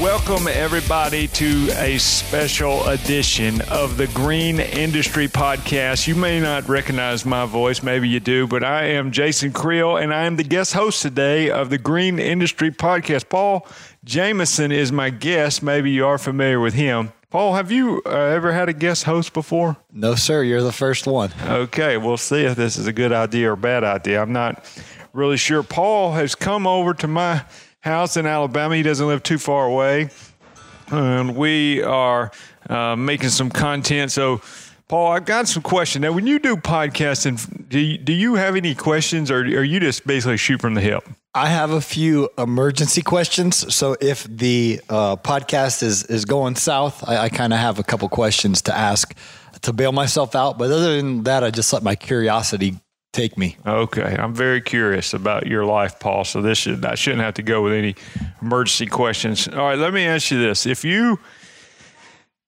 Welcome, everybody, to a special edition of the Green Industry Podcast. You may not recognize my voice, maybe you do, but I am Jason Creel, and I am the guest host today of the Green Industry Podcast. Paul Jameson is my guest. Maybe you are familiar with him. Paul, have you uh, ever had a guest host before? No, sir. You're the first one. Okay, we'll see if this is a good idea or bad idea. I'm not really sure. Paul has come over to my house in Alabama. He doesn't live too far away. And we are uh, making some content. So, Paul, I've got some questions. Now, when you do podcasting, do you, do you have any questions or are you just basically shoot from the hip? I have a few emergency questions. So if the uh, podcast is, is going south, I, I kind of have a couple questions to ask to bail myself out. But other than that, I just let my curiosity take me. Okay, I'm very curious about your life, Paul. So this should I shouldn't have to go with any emergency questions. All right, let me ask you this: If you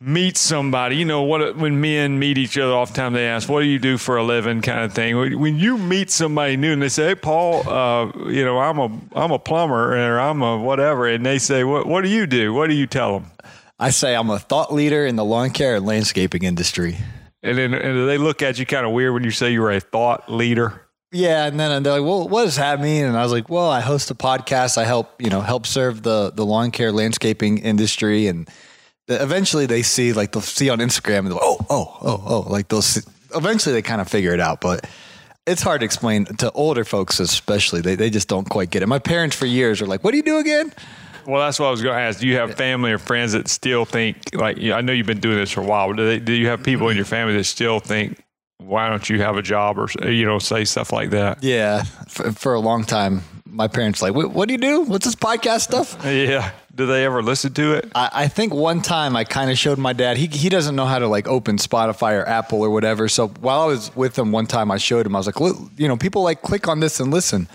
meet somebody, you know what? When men meet each other, oftentimes they ask, "What do you do for a living?" kind of thing. When you meet somebody new and they say, "Hey, Paul, uh, you know, I'm a I'm a plumber or I'm a whatever," and they say, "What What do you do?" What do you tell them? I say I'm a thought leader in the lawn care and landscaping industry. And then and they look at you kind of weird when you say you're a thought leader. Yeah, and then they're like, "Well, what does that mean?" And I was like, "Well, I host a podcast. I help, you know, help serve the the lawn care landscaping industry." And eventually, they see like they'll see on Instagram and they'll, oh, oh, oh, oh, like they'll see, eventually they kind of figure it out. But it's hard to explain to older folks, especially. They they just don't quite get it. My parents for years are like, "What do you do again?" Well, that's what I was going to ask. Do you have family or friends that still think like I know you've been doing this for a while, but do, they, do you have people in your family that still think why don't you have a job or you know say stuff like that? Yeah, for, for a long time, my parents like, what, do you do? What's this podcast stuff? Yeah. Do they ever listen to it? I, I think one time I kind of showed my dad. He he doesn't know how to like open Spotify or Apple or whatever. So while I was with him one time, I showed him. I was like, you know, people like click on this and listen.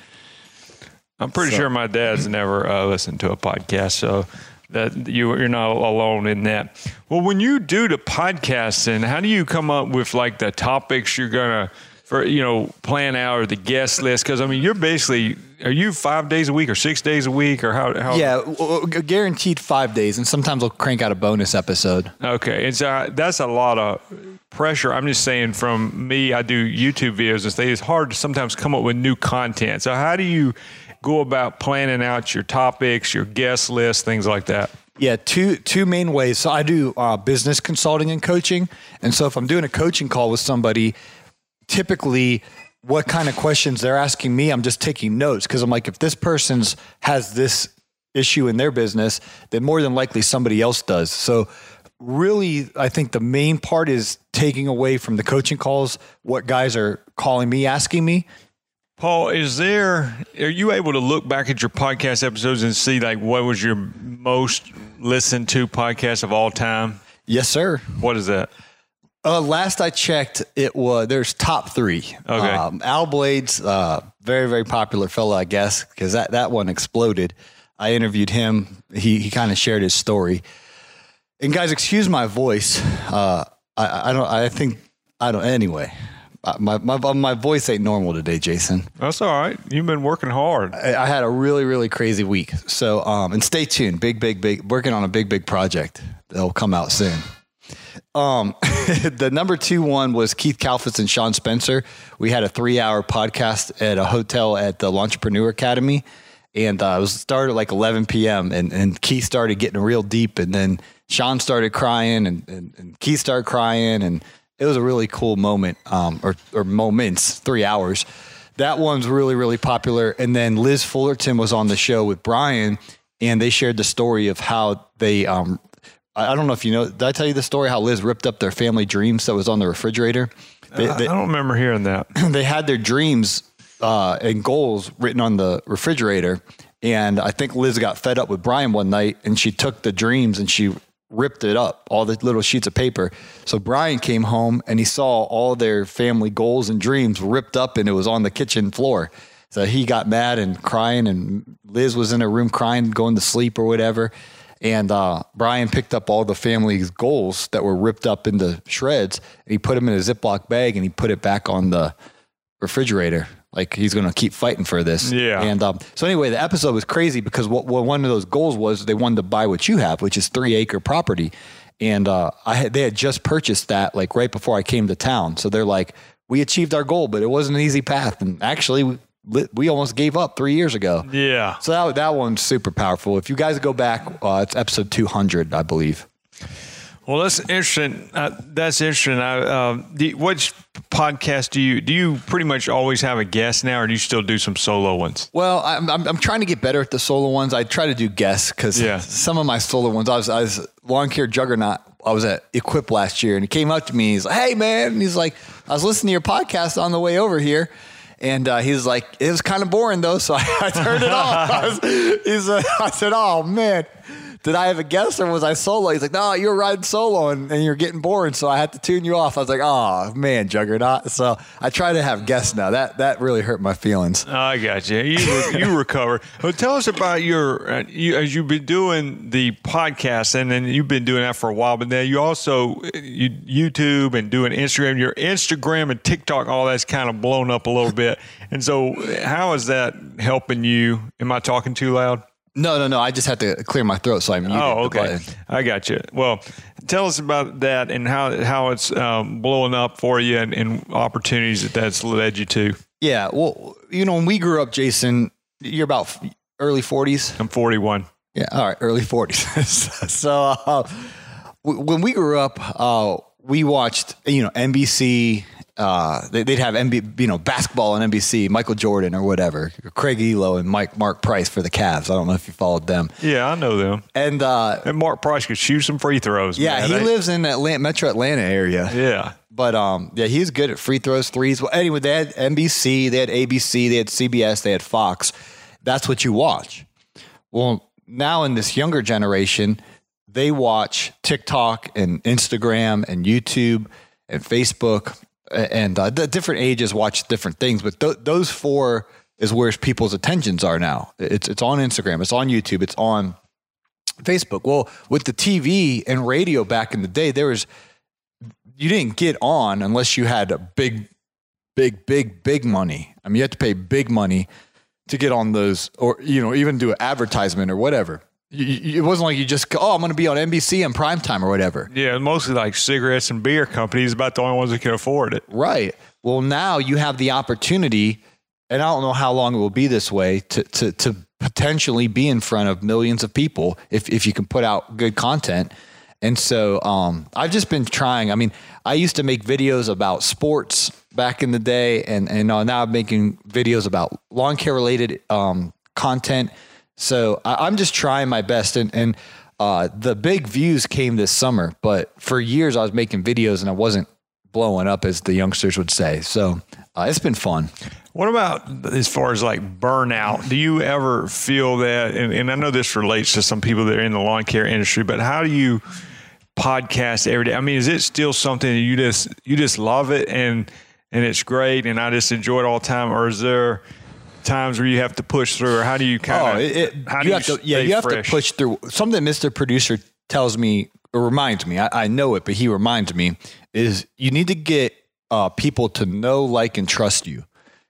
I'm pretty so. sure my dad's never uh, listened to a podcast, so that you you're not alone in that. Well, when you do the podcasting, how do you come up with like the topics you're gonna for you know plan out or the guest list? Because I mean, you're basically are you five days a week or six days a week or how? how? Yeah, guaranteed five days, and sometimes I'll crank out a bonus episode. Okay, and so uh, that's a lot of pressure. I'm just saying, from me, I do YouTube videos and stuff. It's hard to sometimes come up with new content. So how do you go about planning out your topics, your guest list, things like that? Yeah, two two main ways. So I do uh, business consulting and coaching, and so if I'm doing a coaching call with somebody, typically what kind of questions they're asking me, I'm just taking notes because I'm like, if this person's has this issue in their business, then more than likely somebody else does. So really, I think the main part is taking away from the coaching calls what guys are calling me, asking me, Paul, is there, are you able to look back at your podcast episodes and see like what was your most listened to podcast of all time? Yes, sir. What is that? Uh, last I checked, it was there's top three. Okay. Um, Al Blades, uh, very very popular fellow, I guess, because that that one exploded. I interviewed him. He he kind of shared his story. And guys, excuse my voice. Uh, I I don't. I think I don't. Anyway, my, my my voice ain't normal today, Jason. That's all right. You've been working hard. I, I had a really really crazy week. So um, and stay tuned. Big big big working on a big big project that'll come out soon. Um, the number two one was Keith Kalfas and Sean Spencer. We had a three hour podcast at a hotel at the Entrepreneur Academy, and uh, it was started like 11 p.m. and and Keith started getting real deep, and then Sean started crying, and and, and Keith started crying, and it was a really cool moment, um, or, or moments, three hours. That one's really, really popular. And then Liz Fullerton was on the show with Brian, and they shared the story of how they, um, I don't know if you know, did I tell you the story how Liz ripped up their family dreams that was on the refrigerator? They, they, I don't remember hearing that. They had their dreams uh, and goals written on the refrigerator. And I think Liz got fed up with Brian one night and she took the dreams and she ripped it up, all the little sheets of paper. So Brian came home and he saw all their family goals and dreams ripped up and it was on the kitchen floor. So he got mad and crying, and Liz was in her room crying, going to sleep or whatever. And uh, Brian picked up all the family's goals that were ripped up into shreds, and he put them in a Ziploc bag, and he put it back on the refrigerator. Like he's going to keep fighting for this. Yeah. And um, so anyway, the episode was crazy because what, what one of those goals was they wanted to buy what you have, which is three acre property. And uh, I had, they had just purchased that like right before I came to town. So they're like, we achieved our goal, but it wasn't an easy path. And actually, we, we almost gave up three years ago. Yeah. So that, that one's super powerful. If you guys go back, uh, it's episode 200, I believe. Well, that's interesting. Uh, that's interesting. I, uh, the, which podcast do you do? You pretty much always have a guest now, or do you still do some solo ones? Well, I'm, I'm, I'm trying to get better at the solo ones. I try to do guests because Yeah. some of my solo ones, I was, I was lawn care juggernaut. I was at Equip last year, and he came up to me. And he's like, "Hey, man!" And he's like, "I was listening to your podcast on the way over here." And uh, he was like, it was kind of boring though, so I, I turned it off. I, was, he's, uh, I said, oh man, did I have a guest or was I solo? He's like, no, you were riding solo and, and you're getting bored, so I had to tune you off. I was like, oh man, Juggernaut. So I try to have guests now. That that really hurt my feelings. I got you. You re- you recover. Well, tell us about your uh, you, as you've been doing the podcast, and then you've been doing that for a while. But now you also uh, you, YouTube and doing Instagram. Your Instagram and TikTok, all that's kind of blown up a little bit. And so, how is that helping you? Am I talking too loud? No, no, no. I just had to clear my throat, so I muted Oh, okay. I got you. Well, tell us about that and how how it's um, blowing up for you and, and opportunities that that's led you to. Yeah. Well, you know, when we grew up, Jason, you're about early 40s. I'm 41. Yeah. All right. Early 40s. so uh, w- when we grew up, uh, we watched, you know, NBC. Uh, they, they'd have MB, you know, basketball on NBC, Michael Jordan or whatever, Craig Ehlo and Mike Mark Price for the Cavs. I don't know if you followed them. Yeah, I know them. And uh, And Mark Price could shoot some free throws. yeah, man. he They- lives in Atlanta, Metro Atlanta area. Yeah. But um, yeah, he's good at free throws, threes. Well, anyway, they had NBC, they had ABC, they had CBS, they had Fox. That's what you watch. Well, now in this younger generation, they watch TikTok and Instagram and YouTube and Facebook, and uh, the different ages watch different things. But th- those four is where people's attentions are now. It's it's on Instagram, it's on YouTube, it's on Facebook. Well, with the TV and radio back in the day, there was you didn't get on unless you had a big, big, big, big money. I mean, you had to pay big money to get on those, or you know, even do an advertisement or whatever. It wasn't like you just go, oh, I'm going to be on NBC in prime time or whatever. Yeah, mostly like cigarettes and beer companies, about the only ones that can afford it. Right. Well, now you have the opportunity, and I don't know how long it will be this way to to to potentially be in front of millions of people if if you can put out good content. And so um, I've just been trying. I mean, I used to make videos about sports back in the day, and and uh, now I'm making videos about lawn care related um, content. So I, I'm just trying my best, and and uh, the big views came this summer. But for years, I was making videos, and I wasn't blowing up, as the youngsters would say. So uh, it's been fun. What about as far as like burnout? Do you ever feel that? And, and I know this relates to some people that are in the lawn care industry, but how do you podcast every day? I mean, is it still something that you just you just love it and and it's great and I just enjoy it all the time, or is there times where you have to push through, or how do you kind Oh, of? it, it, how you do you have to, yeah, you have fresh? to push through. Something Mr. Producer tells me or reminds me. I, I know it, but he reminds me is you need to get uh, people to know, like, and trust you,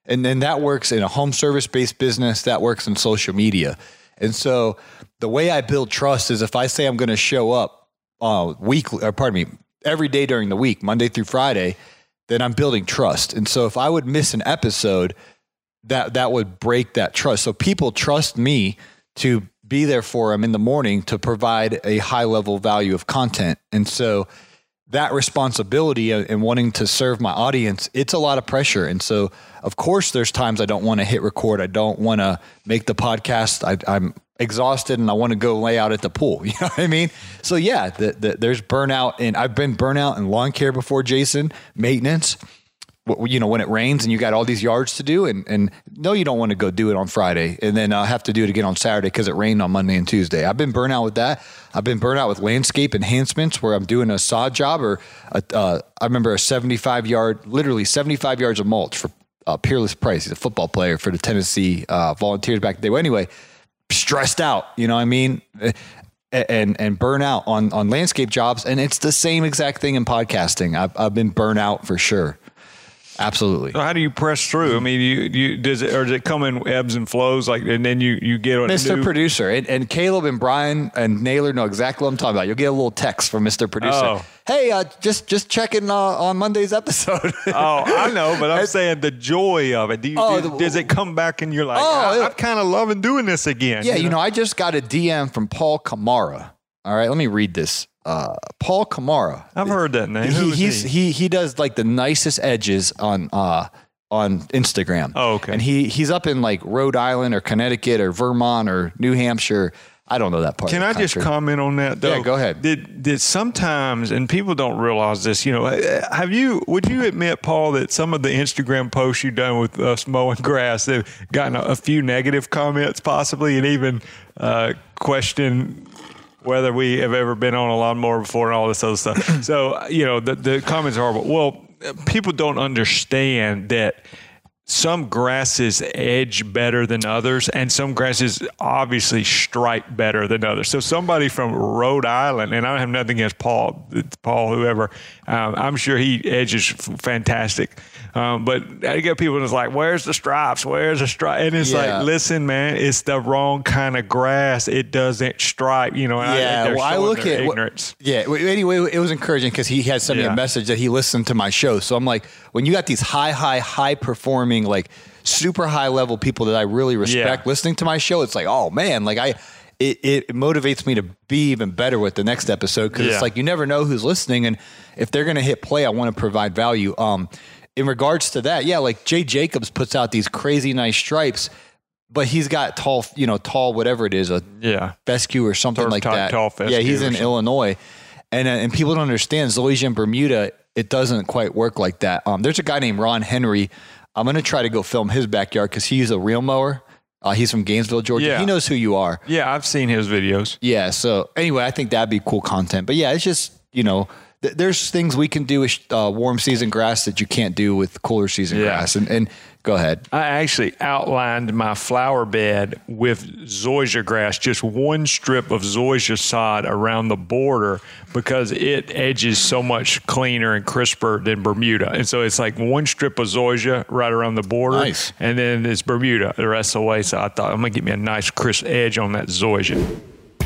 and then that works in a home service based business. That works in social media, and so the way I build trust is if I say I'm going to show up uh, weekly, or pardon me, every day during the week, Monday through Friday, then I'm building trust. And so if I would miss an episode, that that would break that trust. So people trust me to be there for them in the morning to provide a high level value of content. And so that responsibility and wanting to serve my audience, it's a lot of pressure. And so, of course, there's times I don't want to hit record. I don't want to make the podcast. I, I'm exhausted and I want to go lay out at the pool. You know what I mean? So yeah, the, the, there's burnout, and I've been burnout in lawn care before, Jason, maintenance you know when it rains and you got all these yards to do and and no you don't want to go do it on friday and then uh, have to do it again on saturday because it rained on monday and tuesday. I've been burnt out with that. I've been burnt out with landscape enhancements where i'm doing a sod job or a, uh, i remember a 75 yard literally 75 yards of mulch for uh, peerless price. He's a football player for the tennessee uh, volunteers back there well, anyway stressed out you know what i mean? And and burn out on on landscape jobs and it's the same exact thing in podcasting. I've, I've been burnt out for sure Absolutely. So how do you press through? I mean, you, you does it or does it come in ebbs and flows like, and then you you get Mr. New- Producer and, and Caleb and Brian and Naylor know exactly what I'm talking about. You'll get a little text from Mr. Producer. Oh. Hey, uh, just just checking uh, on Monday's episode. oh, I know, but I'm saying the joy of it. Do you, Oh, do- does it come back and you're like, Oh, I, I'm kind of loving doing this again? yeah, you know, I just got a DM from Paul Kamara. All right, let me read this. Uh, Paul Kamara. I've heard that name. He, he's he? he he does like the nicest edges on uh on Instagram. Oh, okay. And he he's up in like Rhode Island or Connecticut or Vermont or New Hampshire. I don't know that part. Can I the just comment on that though? Yeah, go ahead. Did did sometimes and people don't realize this, you know, uh, have you would you admit Paul that some of the Instagram posts you've done with us mowing grass have gotten a, a few negative comments possibly and even uh, question whether we have ever been on a lawnmower before and all this other stuff. so, you know, the, the comments are, horrible. well, people don't understand that some grasses edge better than others, and some grasses obviously stripe better than others. So somebody from Rhode Island, and I don't have nothing against Paul, Paul, whoever, um, I'm sure he edges fantastic. Um, but I get people that's like, "Where's the stripes? Where's the stripe?" And it's Yeah. like, listen, man, it's the wrong kind of grass. It doesn't stripe, you know. And I Yeah, well, I look at ignorance. yeah. Anyway, it was encouraging because he had sent me Yeah. a message that he listened to my show. So I'm like, when you got these high, high, high performing, like super high level people that I really respect Yeah. listening to my show, it's like, oh man, like I. It, it motivates me to be even better with the next episode because Yeah. it's like you never know who's listening and if they're going to hit play, I want to provide value. Um, in regards to that, yeah, like Jay Jacobs puts out these crazy nice stripes, but he's got tall, you know, tall whatever it is, a Yeah. fescue or something like type that. tall fescue yeah, he's in. Illinois, and uh, and people don't understand Zoysia in Bermuda. It doesn't quite work like that. Um, there's a guy named Ron Henry. I'm gonna try to go film his backyard because he's a real mower. Uh, he's from Gainesville, Georgia. Yeah. He knows who you are. Yeah, I've seen his videos. Yeah. So anyway, I think that'd be cool content. But yeah, it's just you know. Th- There's things we can do with uh, warm season grass that you can't do with cooler season Yeah. grass. And, and go ahead. I actually outlined my flower bed with zoysia grass, just one strip of zoysia sod around the border because it edges so much cleaner and crisper than Bermuda. And so it's like one strip of zoysia right around the border. Nice. And then it's Bermuda the rest of the way. So I thought I'm going to get me a nice crisp edge on that zoysia.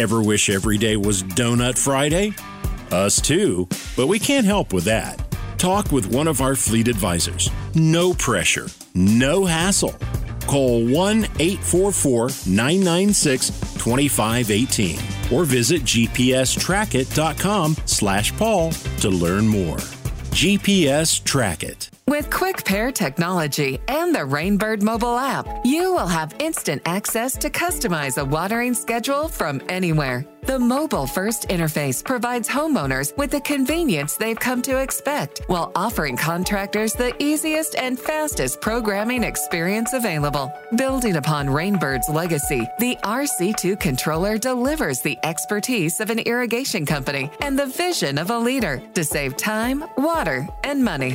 Ever wish every day was Donut Friday? Us too, but we can't help with that. Talk with one of our fleet advisors. No pressure, no hassle. Call 1 844 996 2518 or visit gpstrackit.com slash Paul to learn more. GPS Track It. With Quick Pair technology and the Rain Bird mobile app, you will have instant access to customize a watering schedule from anywhere. The mobile first interface provides homeowners with the convenience they've come to expect while offering contractors the easiest and fastest programming experience available. Building upon Rain Bird's legacy, the RC2 controller delivers the expertise of an irrigation company and the vision of a leader to save time, water, and money.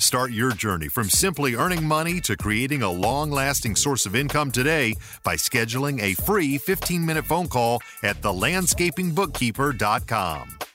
Start your journey from simply earning money to creating a long lasting source of income today by scheduling a free 15 minute phone call at thelandscapingbookkeeper.com.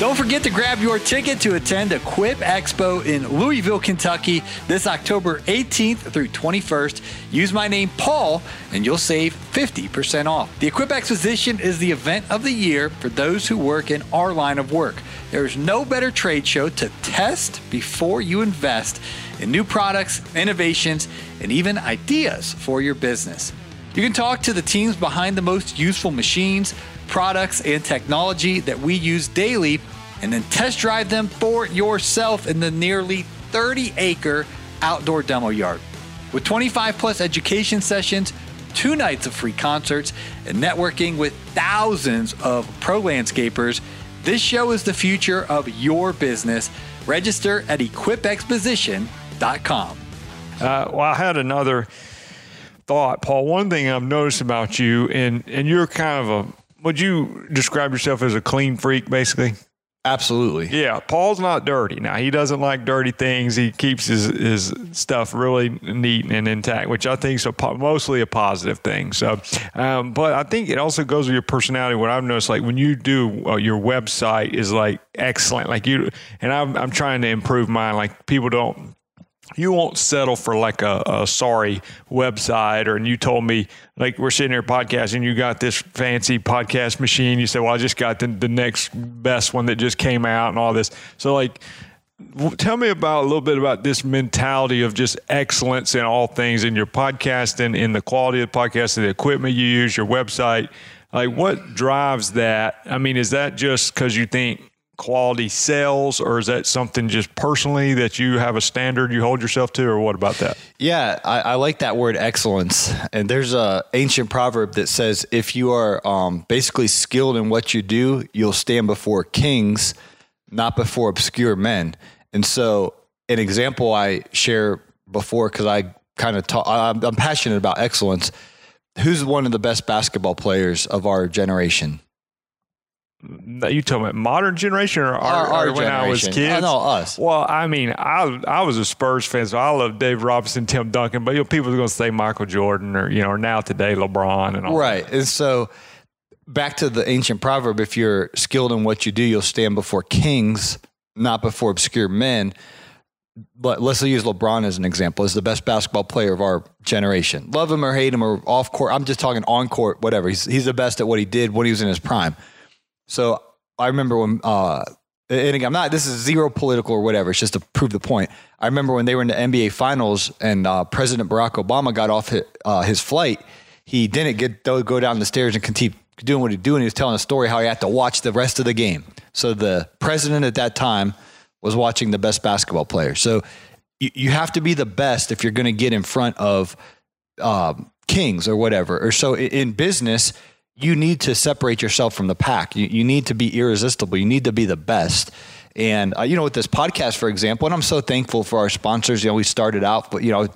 Don't forget to grab your ticket to attend Equip Expo in Louisville, Kentucky this October 18th through 21st. Use my name, Paul, and you'll save 50% off. The Equip Exposition is the event of the year for those who work in our line of work. There's no better trade show to test before you invest in new products, innovations, and even ideas for your business. You can talk to the teams behind the most useful machines, products, and technology that we use daily, and then test drive them for yourself in the nearly 30 acre outdoor demo yard. With 25 plus education sessions, two nights of free concerts, and networking with thousands of pro landscapers, this show is the future of your business. Register at equipexposition.com. Uh, well, I had another thought, Paul. One thing I've noticed about you, and and you're kind of a would you describe yourself as a clean freak, basically? Absolutely. Yeah, Paul's not dirty. Now he doesn't like dirty things. He keeps his his stuff really neat and intact, which I think is a, mostly a positive thing. So, um, but I think it also goes with your personality. What I've noticed, like when you do uh, your website, is like excellent. Like you and I'm I'm trying to improve mine. Like people don't you won't settle for like a, a, sorry website or and you told me like we're sitting here podcasting you got this fancy podcast machine you said well i just got the, the next best one that just came out and all this. So like tell me about a little bit about this mentality of just excellence in all things in your podcast and in the quality of the podcast and the equipment you use your website. Like what drives that? I mean is that just because you think quality sales, or is that something just personally that you have a standard you hold yourself to, or what about that? Yeah, I, I like that word excellence. And there's a ancient proverb that says, if you are um, basically skilled in what you do, you'll stand before kings, not before obscure men. And so, an example I share before because I kind of talk, I'm, I'm passionate about excellence. Who's one of the best basketball players of our generation? You talking about modern generation or, our, our or when generation. I was uh, kids? I know us. Well, I mean, I I was a Spurs fan, so I love Dave Robinson, Tim Duncan, but you know, people are going to say Michael Jordan or you know, or now today LeBron and all. Right, that. and so back to the ancient proverb: if you're skilled in what you do, you'll stand before kings, not before obscure men. But let's use LeBron as an example. As the best basketball player of our generation. Love him or hate him or off court. I'm just talking on court, whatever. He's he's the best at what he did when he was in his prime. So I remember when, uh, and again, I'm not, this is zero political or whatever. It's just to prove the point. I remember when they were in the NBA finals and uh, President Barack Obama got off his, uh, his flight, he didn't get go down the stairs and continue doing what he's doing. He was telling a story how he had to watch the rest of the game. So the president at that time was watching the best basketball player. So you, you have to be the best if you're going to get in front of um, kings or whatever. Or so in business, you need to separate yourself from the pack. You, you need to be irresistible. You need to be the best. And uh, you know, with this podcast, for example, and I'm so thankful for our sponsors. You know, we started out, but you know,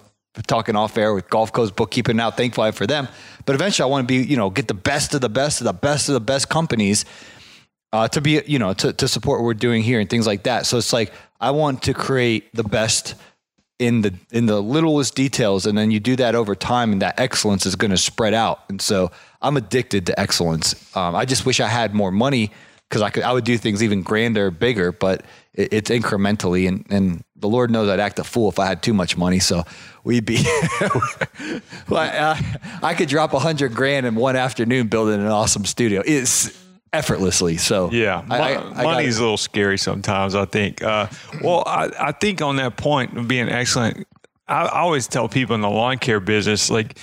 talking off air with Gulf Coast Bookkeeping. Now, thankful for them. But eventually, I want to be, you know, get the best of the best of the best of the best companies uh, to be, you know, to to support what we're doing here and things like that. So it's like I want to create the best in the in the littlest details, and then you do that over time, and that excellence is going to spread out. And so I'm addicted to excellence. Um, I just wish I had more money because I could I would do things even grander, bigger, but it, it's incrementally. And and the Lord knows I'd act a fool if I had too much money. So we'd be. well, I, I could drop a hundred grand in one afternoon building an awesome studio. It's effortlessly. So yeah, I, I, money's a little scary sometimes. I think. Uh, well, I, I think on that point of being excellent, I, I always tell people in the lawn care business, like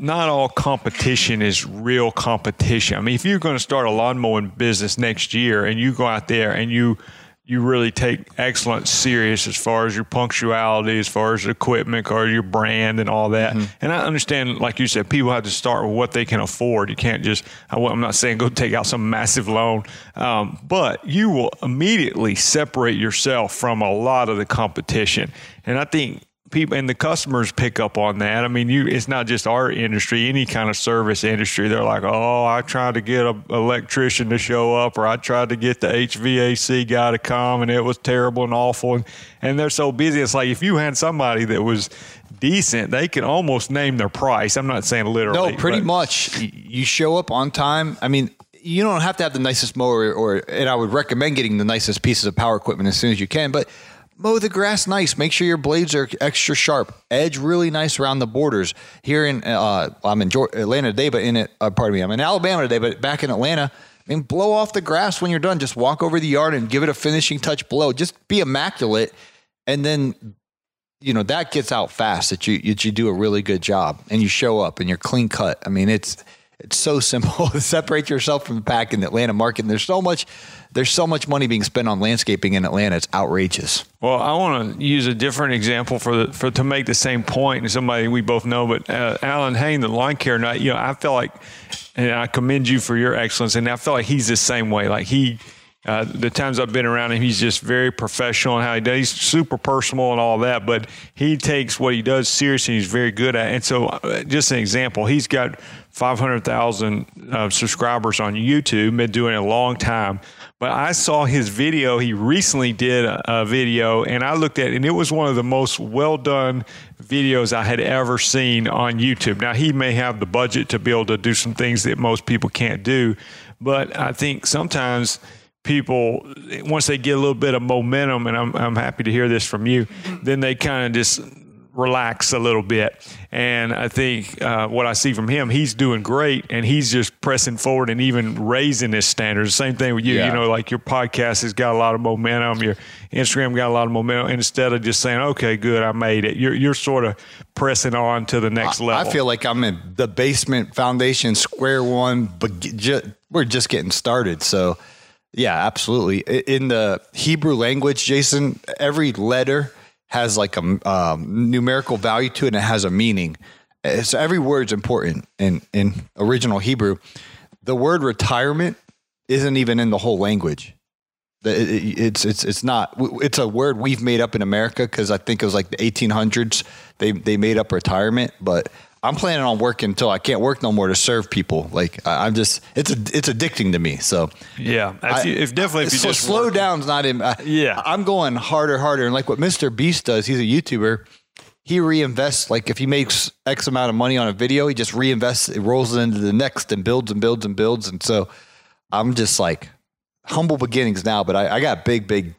not all competition is real competition. I mean, if you're going to start a lawn mowing business next year and you go out there and you you really take excellence serious as far as your punctuality, as far as equipment or your brand and all that. Mm-hmm. And I understand, like you said, people have to start with what they can afford. You can't just, I'm not saying go take out some massive loan, um, but you will immediately separate yourself from a lot of the competition. And I think people and the customers pick up on that. I mean, you it's not just our industry, any kind of service industry. They're like, "Oh, I tried to get an electrician to show up or I tried to get the HVAC guy to come and it was terrible and awful." And, and they're so busy. It's like if you had somebody that was decent, they can almost name their price. I'm not saying literally. No, pretty but- much. You show up on time. I mean, you don't have to have the nicest mower, or and I would recommend getting the nicest pieces of power equipment as soon as you can. But mow the grass nice. Make sure your blades are extra sharp. Edge really nice around the borders. Here in uh, I'm in Georgia, Atlanta today, but in it, uh, pardon me, I'm in Alabama today, but back in Atlanta. I mean, blow off the grass when you're done. Just walk over the yard and give it a finishing touch blow. Just be immaculate, and then you know that gets out fast that you that you do a really good job and you show up and you're clean cut. I mean, it's it's so simple separate yourself from the pack in the Atlanta market. And there's so much there's so much money being spent on landscaping in Atlanta. It's outrageous. Well, I want to use a different example for the, for to make the same point. And somebody we both know, but uh, Allyn Hane, the lawn care night, you know, I feel like, and I commend you for your excellence. And I feel like he's the same way. Like he, uh, the times I've been around him, he's just very professional and how he does. He's super personal and all that, but he takes what he does seriously. He's very good at. It. And so, uh, just an example, he's got 500,000 uh, subscribers on YouTube, been doing it a long time. But I saw his video. He recently did a, a video, and I looked at it, and it was one of the most well done videos I had ever seen on YouTube. Now, he may have the budget to be able to do some things that most people can't do, but I think sometimes people once they get a little bit of momentum and I'm, I'm happy to hear this from you then they kind of just relax a little bit. And i think uh, what i see from him he's doing great and he's just pressing forward and even raising his standards. Same thing with you. Yeah. you know like your podcast has got a lot of momentum your instagram got a lot of momentum instead of just saying okay good i made it you're, you're sort of pressing on to the next level I feel like I'm in the basement foundation, square one, but ju- we're just getting started. So, yeah, absolutely. In the Hebrew language, Jason, every letter has like a um, numerical value to it and it has a meaning. Uh, So every word's important in, in original Hebrew. The word retirement isn't even in the whole language. It- it- It's it's it's not. It's a word we've made up in America because I think it was like the 1800s. They they made up retirement, but I'm planning on working until I can't work no more to serve people. Like I- I'm just it's a, it's addicting to me. So yeah if, you, if definitely if you so just slow work- down's not in. I, Yeah. I'm going harder, harder, and like what Mr. Beast does. He's a YouTuber. He reinvests like if he makes X amount of money on a video, he just reinvests. It rolls it into the next and builds and builds and builds. And so I'm just like humble beginnings now, but I, I got big, big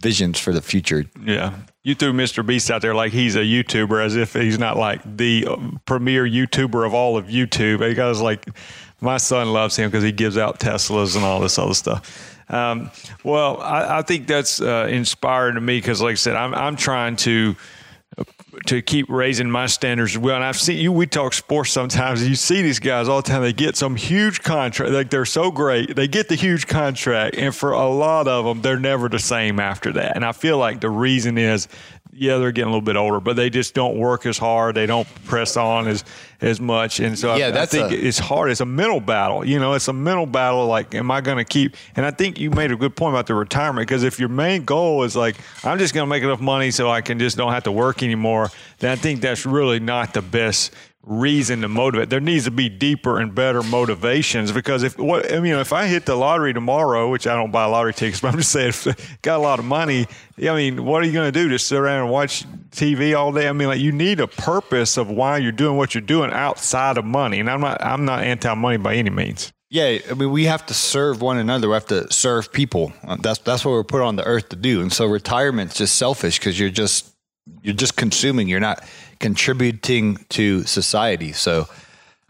visions for the future. Yeah. You threw Mr. Beast out there like he's a YouTuber as if he's not like the uh, premier YouTuber of all of YouTube. Because like my son loves him because he gives out Teslas and all this other stuff. Um, well, I, I think that's uh, inspiring to me because, like I said, I'm, I'm trying to to keep raising my standards as well. And I've seen you, we talk sports sometimes, you see these guys all the time. They get some huge contract, like they're so great. They get the huge contract, and for a lot of them, they're never the same after that. And I feel like the reason is, yeah, they're getting a little bit older, but they just don't work as hard. They don't press on as as much, and so Yeah, I, that's think a- it's hard. It's a mental battle. You know, it's a mental battle. Like, am I going to keep? And I think you made a good point about the retirement because if your main goal is like, I'm just going to make enough money so I can just don't have to work anymore, then I think that's really not the best reason to motivate. There needs to be deeper and better motivations because if what I mean, if I hit the lottery tomorrow, which I don't buy lottery tickets, but I'm just saying, if got a lot of money, I mean, what are you going to do? Just sit around and watch TV all day? I mean, like you need a purpose of why you're doing what you're doing outside of money. And I'm not, I'm not anti-money by any means. Yeah, I mean, we have to serve one another. We have to serve people. That's that's what we're put on the earth to do. And so retirement's just selfish because you're just you're just consuming. You're not contributing to society. So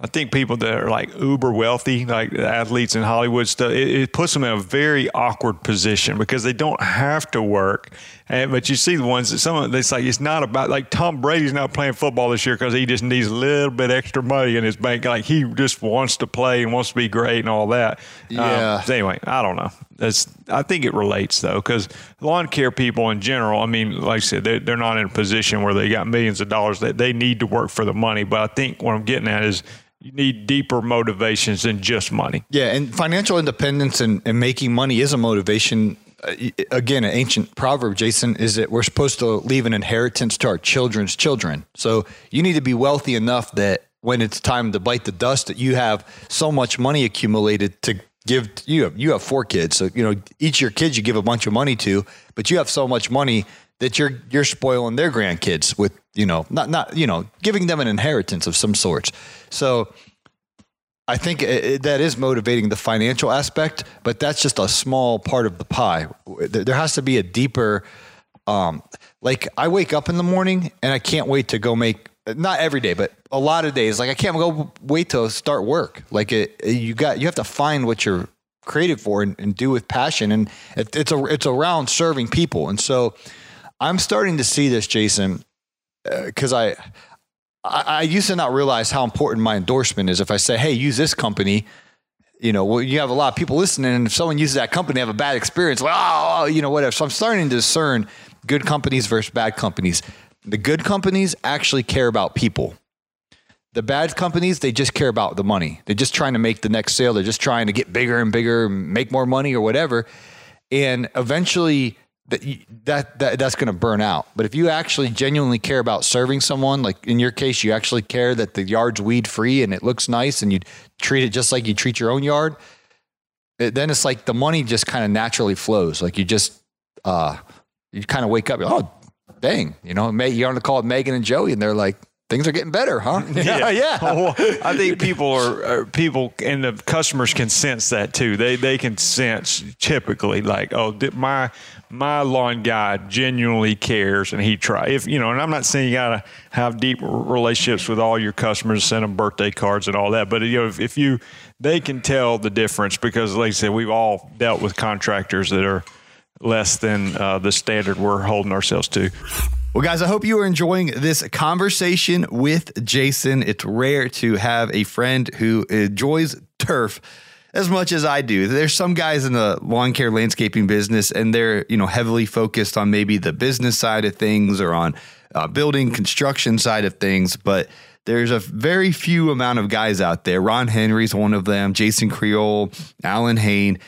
I think people that are like uber wealthy, like athletes in Hollywood stuff, it, it puts them in a very awkward position because they don't have to work. And but you see the ones that some of it's like it's not about like Tom Brady's not playing football this year because he just needs a little bit extra money in his bank. Like he just wants to play and wants to be great and all that. Yeah. Um, so anyway, I don't know. That's I think it relates though because lawn care people in general. I mean, like I said, they, they're not in a position where they got millions of dollars that they need to work for the money. But I think what I'm getting at is you need deeper motivations than just money. yeah, and financial independence and, and making money is a motivation. uh, again, an ancient proverb, Jason, is that we're supposed to leave an inheritance to our children's children. So you need to be wealthy enough that when it's time to bite the dust, that you have so much money accumulated to give. You have you have four kids, so you know each of your kids you give a bunch of money to, but you have so much money that you're you're spoiling their grandkids with you know not not you know giving them an inheritance of some sorts. So I think it, that is motivating the financial aspect, but that's just a small part of the pie. There has to be a deeper, um, like I wake up in the morning and I can't wait to go make. Not every day, but a lot of days. Like I can't go wait to start work. Like it, you got you have to find what you're created for and, and do with passion, and it, it's a it's around serving people. And so I'm starting to see this, Jason, because uh, I I, I used to not realize how important my endorsement is. If I say, "Hey, use this company," you know, well, you have a lot of people listening, and if someone uses that company, have a bad experience. Well, oh, you know, whatever. So I'm starting to discern good companies versus bad companies. The good companies actually care about people. The bad companies, they just care about the money. They're just trying to make the next sale. They're just trying to get bigger and bigger, make more money or whatever. And eventually, that that, that that's going to burn out. But if you actually genuinely care about serving someone, like in your case, you actually care that the yard's weed free and it looks nice, and you treat it just like you treat your own yard, it, then it's like the money just kind of naturally flows. Like you just uh, you kind of wake up, oh dang, you know, you're on the call with Megan and Joey, and they're like, things are getting better, huh? Yeah, yeah. well, I think people are, are, people and the customers can sense that too. They they can sense typically like, oh, my my lawn guy genuinely cares and he try if you know. And I'm not saying you gotta have deep relationships with all your customers, send them birthday cards and all that, but you know if, if you they can tell the difference because, like I said, we've all dealt with contractors that are less than uh, the standard we're holding ourselves to. Well, guys, I hope you are enjoying this conversation with Jason. It's rare to have a friend who enjoys turf as much as I do. There's some guys in the lawn care landscaping business, and they're you know heavily focused on maybe the business side of things or on uh, building construction side of things, but there's a very few amount of guys out there. Ron Henry's one of them. Jason Creel, Allyn Hane.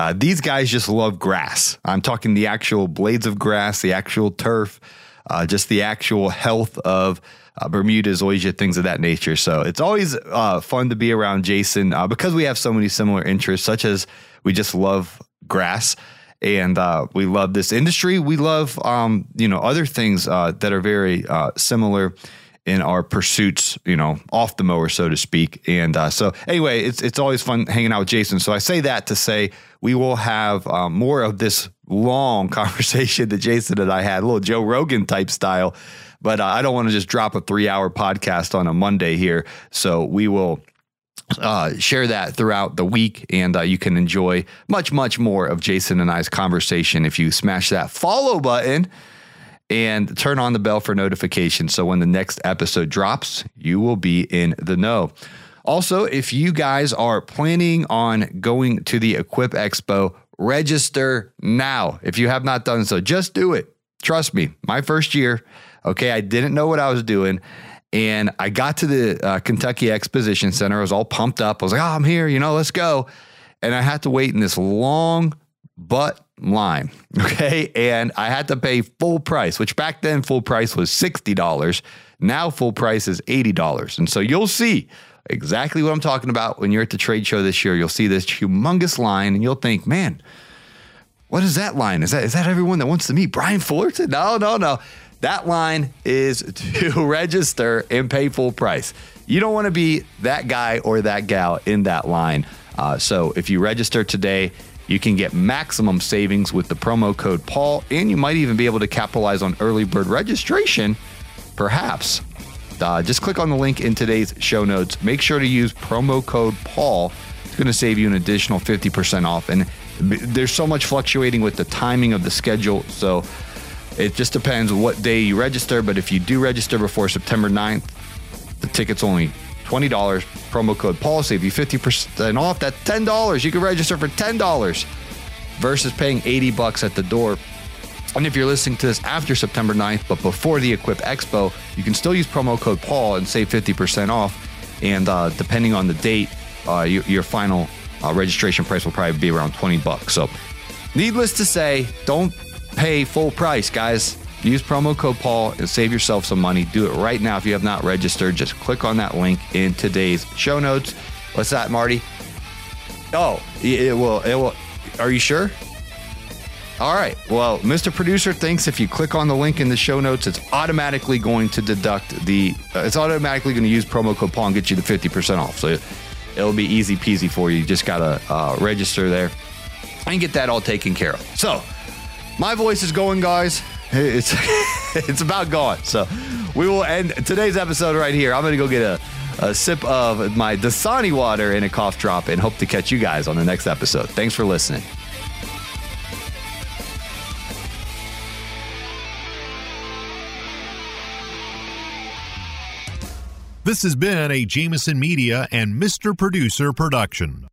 Uh, these guys just love grass. I'm talking the actual blades of grass, the actual turf uh, just the actual health of uh, Bermuda, zoysia, things of that nature. So it's always uh, fun to be around Jason uh, because we have so many similar interests, such as we just love grass and uh, we love this industry. We love, um, you know, other things uh, that are very similar in our pursuits, you know, off the mower, so to speak. And uh, so, anyway, it's it's always fun hanging out with Jason. So I say that to say we will have um, more of this long conversation that Jason and I had, a little Joe Rogan type style. But uh, I don't want to just drop a three hour podcast on a Monday here. So we will uh, share that throughout the week, and uh, you can enjoy much, much more of Jason and I's conversation if you smash that follow button and turn on the bell for notifications. So when the next episode drops, you will be in the know. Also, if you guys are planning on going to the Equip Expo, register now. If you have not done so, just do it. Trust me, my first year, okay, I didn't know what I was doing. And I got to the uh, Kentucky Exposition Center. I was all pumped up. I was like, oh, I'm here, you know, let's go. And I had to wait in this long butt line. Okay. And I had to pay full price, which back then full price was $60. Now full price is $80. And so you'll see exactly what I'm talking about when you're at the trade show this year. You'll see this humongous line and you'll think, man, what is that line? Is that is that everyone that wants to meet Brian Fullerton? No, no, no. That line is to register and pay full price. You don't want to be that guy or that gal in that line. Uh, so if you register today, you can get maximum savings with the promo code Paul, and you might even be able to capitalize on early bird registration, perhaps. Uh, just click on the link in today's show notes. Make sure to use promo code Paul. It's going to save you an additional 50% off. And there's so much fluctuating with the timing of the schedule. So it just depends what day you register. But if you do register before September 9th, the ticket's only $20. Promo code Paul save you 50% off. That's $10. You can register for $10 versus paying 80 bucks at the door. And if you're listening to this after September 9th, but before the Equip Expo, you can still use promo code Paul and save 50% off. And uh, depending on the date, uh, your, your, final uh, registration price will probably be around 20 bucks. So needless to say, don't pay full price, guys. Use promo code Paul and save yourself some money. Do it right now if you have not registered. Just click on that link in today's show notes. What's that, Marty? Oh, it will. It will. Are you sure? All right. Well, Mr. Producer thinks if you click on the link in the show notes, it's automatically going to deduct the. Uh, it's automatically going to use promo code Paul and get you the fifty percent off. So it'll be easy peasy for you. You just gotta uh, register there and get that all taken care of. So my voice is going, guys. It's it's about gone. So we will end today's episode right here. I'm gonna go get a, a sip of my Dasani water and a cough drop, and hope to catch you guys on the next episode. Thanks for listening. This has been a Jameson Media and Mr. Producer production.